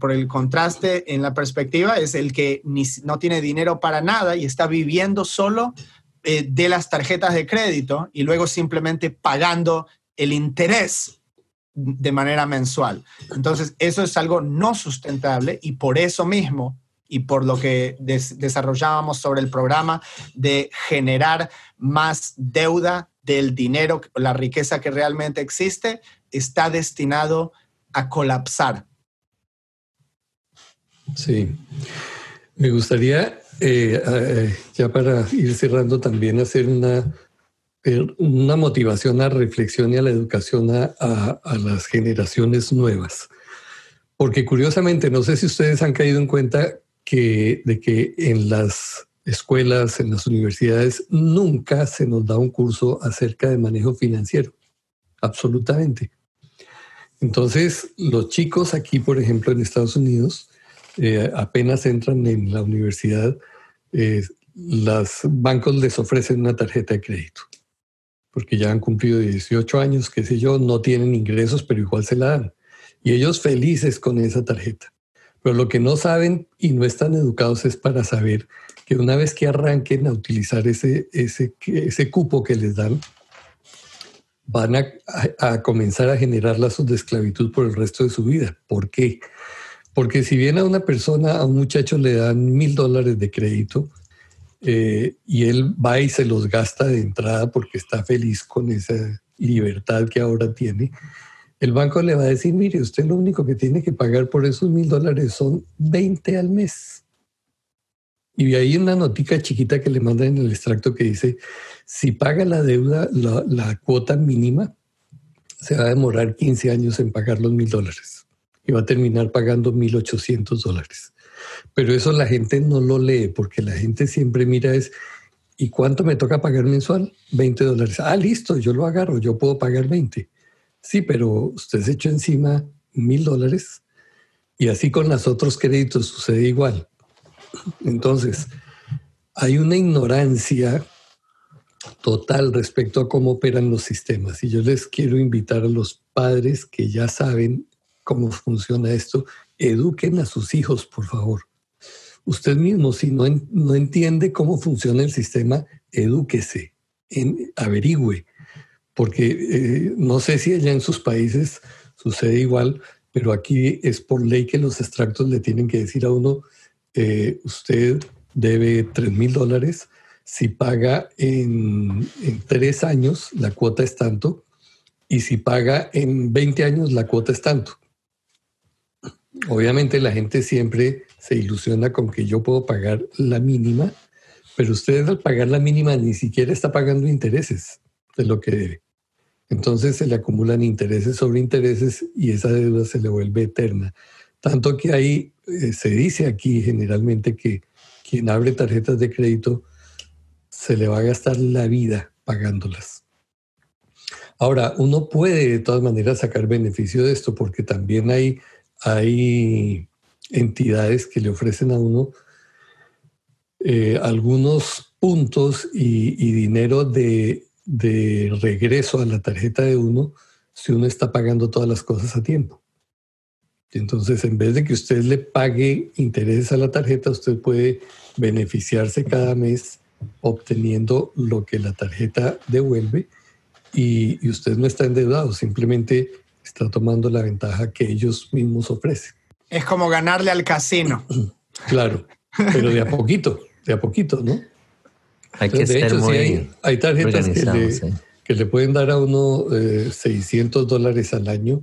[SPEAKER 3] por el contraste en la perspectiva, es el que no tiene dinero para nada y está viviendo solo de las tarjetas de crédito y luego simplemente pagando el interés de manera mensual. Entonces, eso es algo no sustentable y por eso mismo y por lo que desarrollábamos sobre el programa de generar más deuda del dinero, la riqueza que realmente existe, está destinado a colapsar.
[SPEAKER 2] Sí. Me gustaría eh, eh, ya para ir cerrando, también hacer una, eh, una motivación a reflexión y a la educación a, a, las generaciones nuevas. Porque curiosamente, no sé si ustedes han caído en cuenta de que en las escuelas, en las universidades, nunca se nos da un curso acerca de manejo financiero. Absolutamente. Entonces, los chicos aquí, por ejemplo, en Estados Unidos, eh, apenas entran en la universidad, eh, los bancos les ofrecen una tarjeta de crédito, porque ya han cumplido 18 años, qué sé yo, no tienen ingresos, pero igual se la dan. Y ellos felices con esa tarjeta. Pero lo que no saben y no están educados es para saber que una vez que arranquen a utilizar ese, ese, ese cupo que les dan, van a, comenzar a generar lazos de esclavitud por el resto de su vida. ¿Por qué? Porque si bien a una persona, a un muchacho le dan mil dólares de crédito eh, y él va y se los gasta de entrada porque está feliz con esa libertad que ahora tiene, el banco le va a decir, mire, usted lo único que tiene que pagar por esos mil dólares son 20 al mes. Y hay una notica chiquita que le mandan en el extracto que dice, si paga la deuda, la, cuota mínima, se va a demorar 15 años en pagar los mil dólares y va a terminar pagando 1.800 dólares. Pero eso la gente no lo lee porque la gente siempre mira es, ¿y cuánto me toca pagar mensual? 20 dólares. Ah, listo, yo lo agarro, yo puedo pagar 20. Sí, pero usted se echó encima mil dólares y así con los otros créditos sucede igual. Entonces, hay una ignorancia total respecto a cómo operan los sistemas. Y yo les quiero invitar a los padres que ya saben cómo funciona esto, eduquen a sus hijos, por favor. Usted mismo, si no, no entiende cómo funciona el sistema, edúquese, averigüe, porque eh, no sé si allá en sus países sucede igual, pero aquí es por ley que los extractos le tienen que decir a uno, eh, usted debe 3 mil dólares, si paga en, tres años, la cuota es tanto, y si paga en 20 años, la cuota es tanto. Obviamente la gente siempre se ilusiona con que yo puedo pagar la mínima, pero usted al pagar la mínima ni siquiera está pagando intereses de lo que debe. Entonces se le acumulan intereses sobre intereses y esa deuda se le vuelve eterna. Tanto que ahí eh, se dice aquí generalmente que quien abre tarjetas de crédito se le va a gastar la vida pagándolas. Ahora, uno puede de todas maneras sacar beneficio de esto porque también hay, hay entidades que le ofrecen a uno eh, algunos puntos y, dinero de, de regreso a la tarjeta de uno si uno está pagando todas las cosas a tiempo. Entonces, en vez de que usted le pague intereses a la tarjeta, usted puede beneficiarse cada mes obteniendo lo que la tarjeta devuelve y, usted no está endeudado, simplemente está tomando la ventaja que ellos mismos ofrecen.
[SPEAKER 3] Es como ganarle al casino. (clears throat)
[SPEAKER 2] Claro, pero de a poquito, de a poquito, ¿no?
[SPEAKER 1] Hay que de hecho, sí
[SPEAKER 2] hay, tarjetas que le, pueden dar a uno 600 eh, dólares al año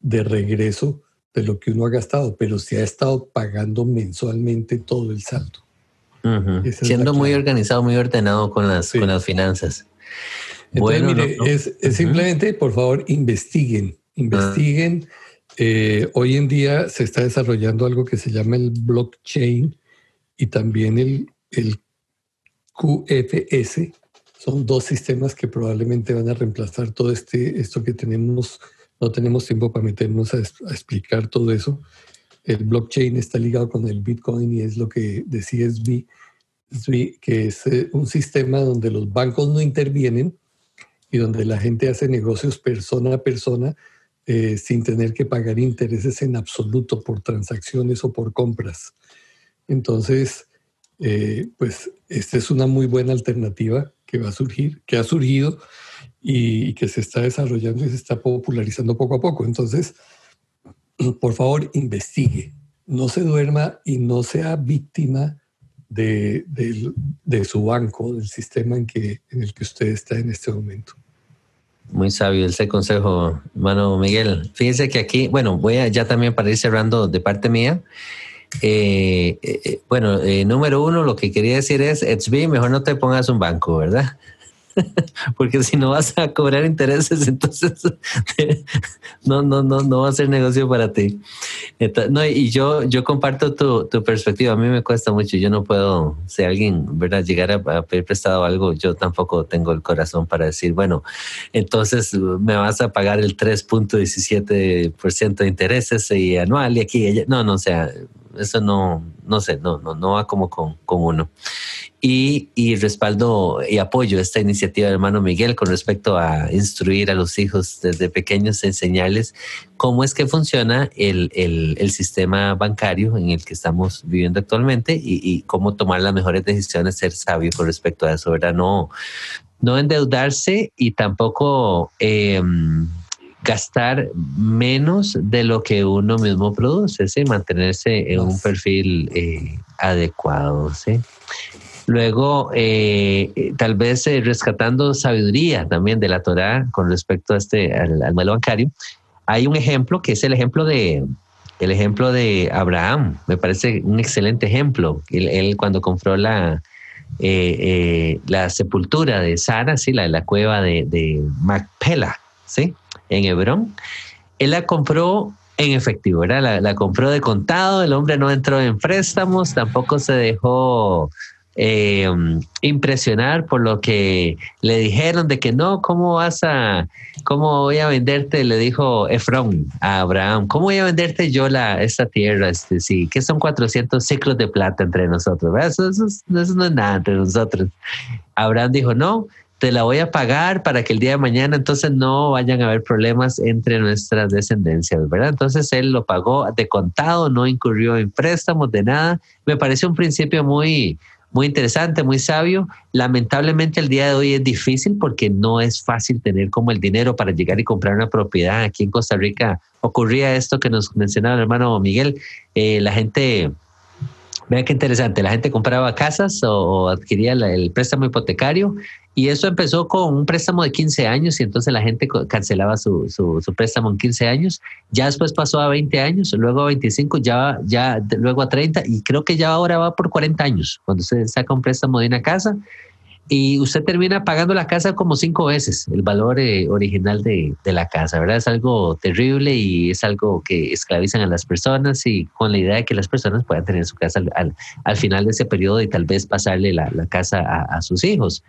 [SPEAKER 2] de regreso de lo que uno ha gastado, pero se ha estado pagando mensualmente todo el saldo.
[SPEAKER 1] Siendo muy organizado, muy ordenado con las, con las finanzas.
[SPEAKER 2] bueno, mire, es, simplemente, por favor, investiguen, investiguen. Eh, hoy en día se está desarrollando algo que se llama el blockchain y también el, el QFS. Son dos sistemas que probablemente van a reemplazar todo este, esto que tenemos. No tenemos tiempo para meternos a, a explicar todo eso, el blockchain está ligado con el Bitcoin y es lo que decía SB, que es eh, un sistema donde los bancos no intervienen y donde la gente hace negocios persona a persona eh, sin tener que pagar intereses en absoluto por transacciones o por compras. Entonces, eh, pues esta es una muy buena alternativa que va a surgir, que ha surgido y que se está desarrollando y se está popularizando poco a poco. Entonces, (clears throat) por favor, investigue, no se duerma y no sea víctima de, su banco, del sistema en, que, en el que usted está en este momento.
[SPEAKER 1] Muy sabio ese consejo, hermano Miguel. Fíjese que aquí, bueno, voy a ya también para ir cerrando de parte mía. Eh, eh, eh, bueno, número uno, lo que quería decir es, bien, mejor no te pongas un banco, ¿verdad? (laughs) porque si no vas a cobrar intereses, (laughs) entonces no, no, no, no va a ser negocio para ti. no, y yo, yo comparto tu, tu, perspectiva. A mí me cuesta mucho. Yo no puedo, si alguien ¿verdad? llegar a, pedir prestado algo, yo tampoco tengo el corazón para decir, bueno, entonces me vas a pagar el 3.17% de intereses y anual y aquí, no, no, o sea, eso no, no sé, no, no, no va como con, con uno y, respaldo y apoyo esta iniciativa del hermano Miguel con respecto a instruir a los hijos desde pequeños, enseñarles cómo es que funciona el, sistema bancario en el que estamos viviendo actualmente y, cómo tomar las mejores decisiones, ser sabio con respecto a eso, ¿verdad? No, no endeudarse y tampoco em, gastar menos de lo que uno mismo produce, ¿sí? mantenerse en un perfil eh, adecuado. ¿sí? Luego, eh, tal vez eh, rescatando sabiduría también de la Torah con respecto a este, al, al modelo bancario, hay un ejemplo que es el ejemplo de, el ejemplo de Abraham. Me parece un excelente ejemplo. Él, cuando compró la, eh, la sepultura de Sara, ¿sí? la, la cueva de, de Macpela, ¿sí? En Hebrón, él la compró en efectivo, ¿verdad? La, compró de contado, el hombre no entró en préstamos, tampoco se dejó eh, impresionar por lo que le dijeron de que no, ¿cómo vas a, cómo voy a venderte? Le dijo Efrón a Abraham, ¿cómo voy a venderte yo la, esta tierra? Este, sí, que son 400 ciclos de plata entre nosotros, eso, no es nada entre nosotros. Abraham dijo, no, te la voy a pagar para que el día de mañana entonces no vayan a haber problemas entre nuestras descendencias, ¿verdad? Entonces él lo pagó de contado, no incurrió en préstamos de nada. Me parece un principio muy, muy interesante, muy sabio. Lamentablemente el día de hoy es difícil porque no es fácil tener como el dinero para llegar y comprar una propiedad. Aquí en Costa Rica ocurría esto que nos mencionaba el hermano Miguel. Eh, la gente Vean qué interesante, la gente compraba casas o, adquiría el préstamo hipotecario y eso empezó con un préstamo de 15 años y entonces la gente cancelaba su, su, préstamo en 15 años, ya después pasó a 20 años, luego a 25, ya, ya luego a 30 y creo que ya ahora va por 40 años, cuando se saca un préstamo de una casa y usted termina pagando la casa como cinco veces el valor eh, original de, de, la casa, ¿verdad? Es algo terrible y es algo que esclavizan a las personas y con la idea de que las personas puedan tener su casa al, al, final de ese periodo y tal vez pasarle la, la casa a, a, sus hijos.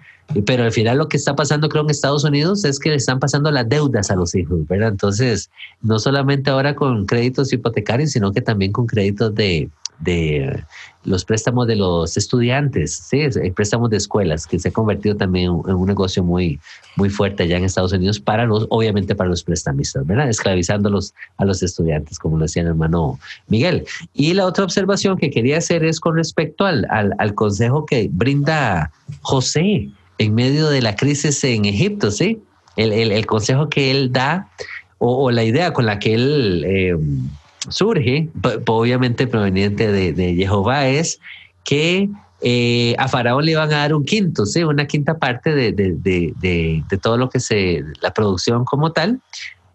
[SPEAKER 1] Pero al final lo que está pasando creo en Estados Unidos es que le están pasando las deudas a los hijos, ¿verdad? Entonces, no solamente ahora con créditos hipotecarios, sino que también con créditos de, de los préstamos de los estudiantes, ¿sí? préstamos de escuelas, que se ha convertido también en un negocio muy, muy fuerte allá en Estados Unidos para los, obviamente para los prestamistas, ¿verdad? Esclavizándolos a los estudiantes, como lo decía el hermano Miguel. Y la otra observación que quería hacer es con respecto al, al, al consejo que brinda José en medio de la crisis en Egipto, ¿sí? El, el, el consejo que él da o, o, la idea con la que él... Eh, surge, obviamente proveniente de, Jehová, es que eh, a Faraón le iban a dar un quinto, ¿sí? una quinta parte de, todo lo que se, la producción como tal.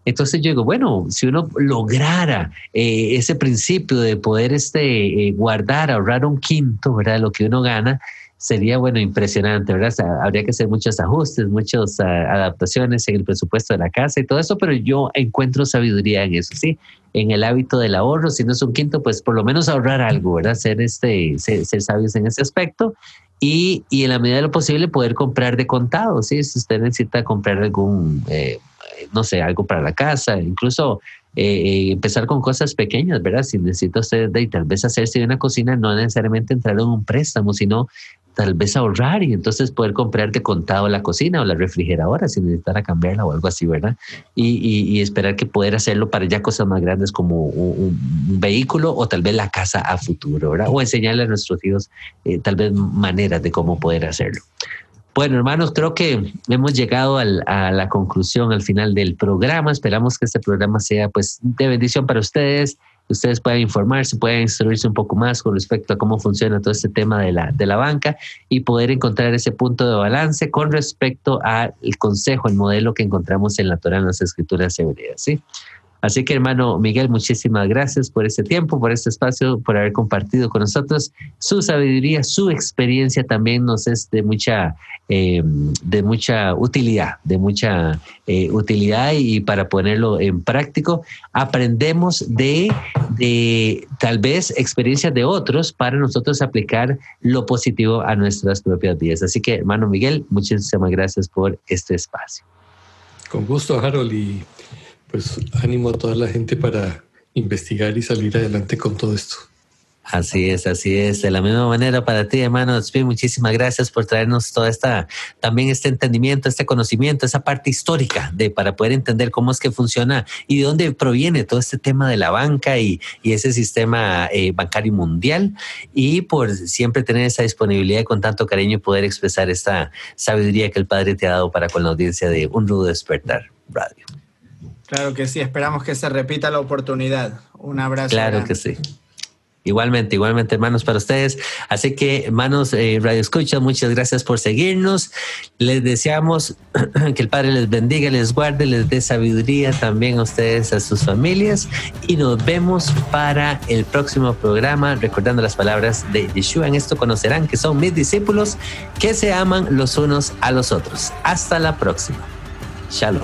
[SPEAKER 1] Entonces yo digo, bueno, si uno lograra eh, ese principio de poder este, eh, guardar, ahorrar un quinto, ¿verdad? Lo que uno gana, sería, bueno, impresionante, ¿verdad? habría que hacer muchos ajustes, muchas uh, adaptaciones en el presupuesto de la casa y todo eso, pero yo encuentro sabiduría en eso, ¿sí? En el hábito del ahorro, si no es un quinto, pues por lo menos ahorrar algo, ¿verdad? Ser, este, ser, sabios en ese aspecto y, y, en la medida de lo posible poder comprar de contado, ¿sí? Si usted necesita comprar algún, eh, no sé, algo para la casa, incluso eh, empezar con cosas pequeñas, ¿verdad? Si necesita usted de, tal vez hacerse una cocina, no necesariamente entrar en un préstamo, sino tal vez ahorrar y entonces poder comprar de contado la cocina o la refrigeradora si necesitara cambiarla o algo así, ¿verdad? Y, esperar que poder hacerlo para ya cosas más grandes como un, un, vehículo o tal vez la casa a futuro, ¿verdad? O enseñarle a nuestros hijos eh, tal vez maneras de cómo poder hacerlo. Bueno, hermanos, creo que hemos llegado al, a la conclusión, al final del programa. Esperamos que este programa sea pues de bendición para ustedes ustedes puedan informarse, puedan instruirse un poco más con respecto a cómo funciona todo este tema de la, de la banca y poder encontrar ese punto de balance con respecto al consejo, el modelo que encontramos en la Torah, en las escrituras hebreas. ¿sí? Así que hermano Miguel, muchísimas gracias por este tiempo, por este espacio, por haber compartido con nosotros su sabiduría, su experiencia también nos es de mucha, eh, de mucha utilidad, de mucha eh, utilidad y para ponerlo en práctico, aprendemos de, de tal vez experiencias de otros para nosotros aplicar lo positivo a nuestras propias vidas. Así que hermano Miguel, muchísimas gracias por este espacio.
[SPEAKER 2] Con gusto, Harold, y pues ánimo a toda la gente para investigar y salir adelante con todo esto.
[SPEAKER 1] Así es, así es. De la misma manera para ti, hermano muchísimas gracias por traernos toda esta, también este entendimiento, este conocimiento, esa parte histórica de para poder entender cómo es que funciona y de dónde proviene todo este tema de la banca y, ese sistema eh, bancario mundial y por siempre tener esa disponibilidad con tanto cariño poder expresar esta sabiduría que el Padre te ha dado para con la audiencia de Un Rudo Despertar Radio.
[SPEAKER 3] Claro que sí, esperamos que se repita la oportunidad. Un abrazo.
[SPEAKER 1] Claro que sí. Igualmente, igualmente, hermanos, para ustedes. Así que, hermanos, eh, Radio Escucha, muchas gracias por seguirnos. Les deseamos (clears throat) que el Padre les bendiga, les guarde, les dé sabiduría también a ustedes, a sus familias. Y nos vemos para el próximo programa, recordando las palabras de Yeshua. En esto conocerán que son mis discípulos que se aman los unos a los otros. Hasta la próxima. Shalom.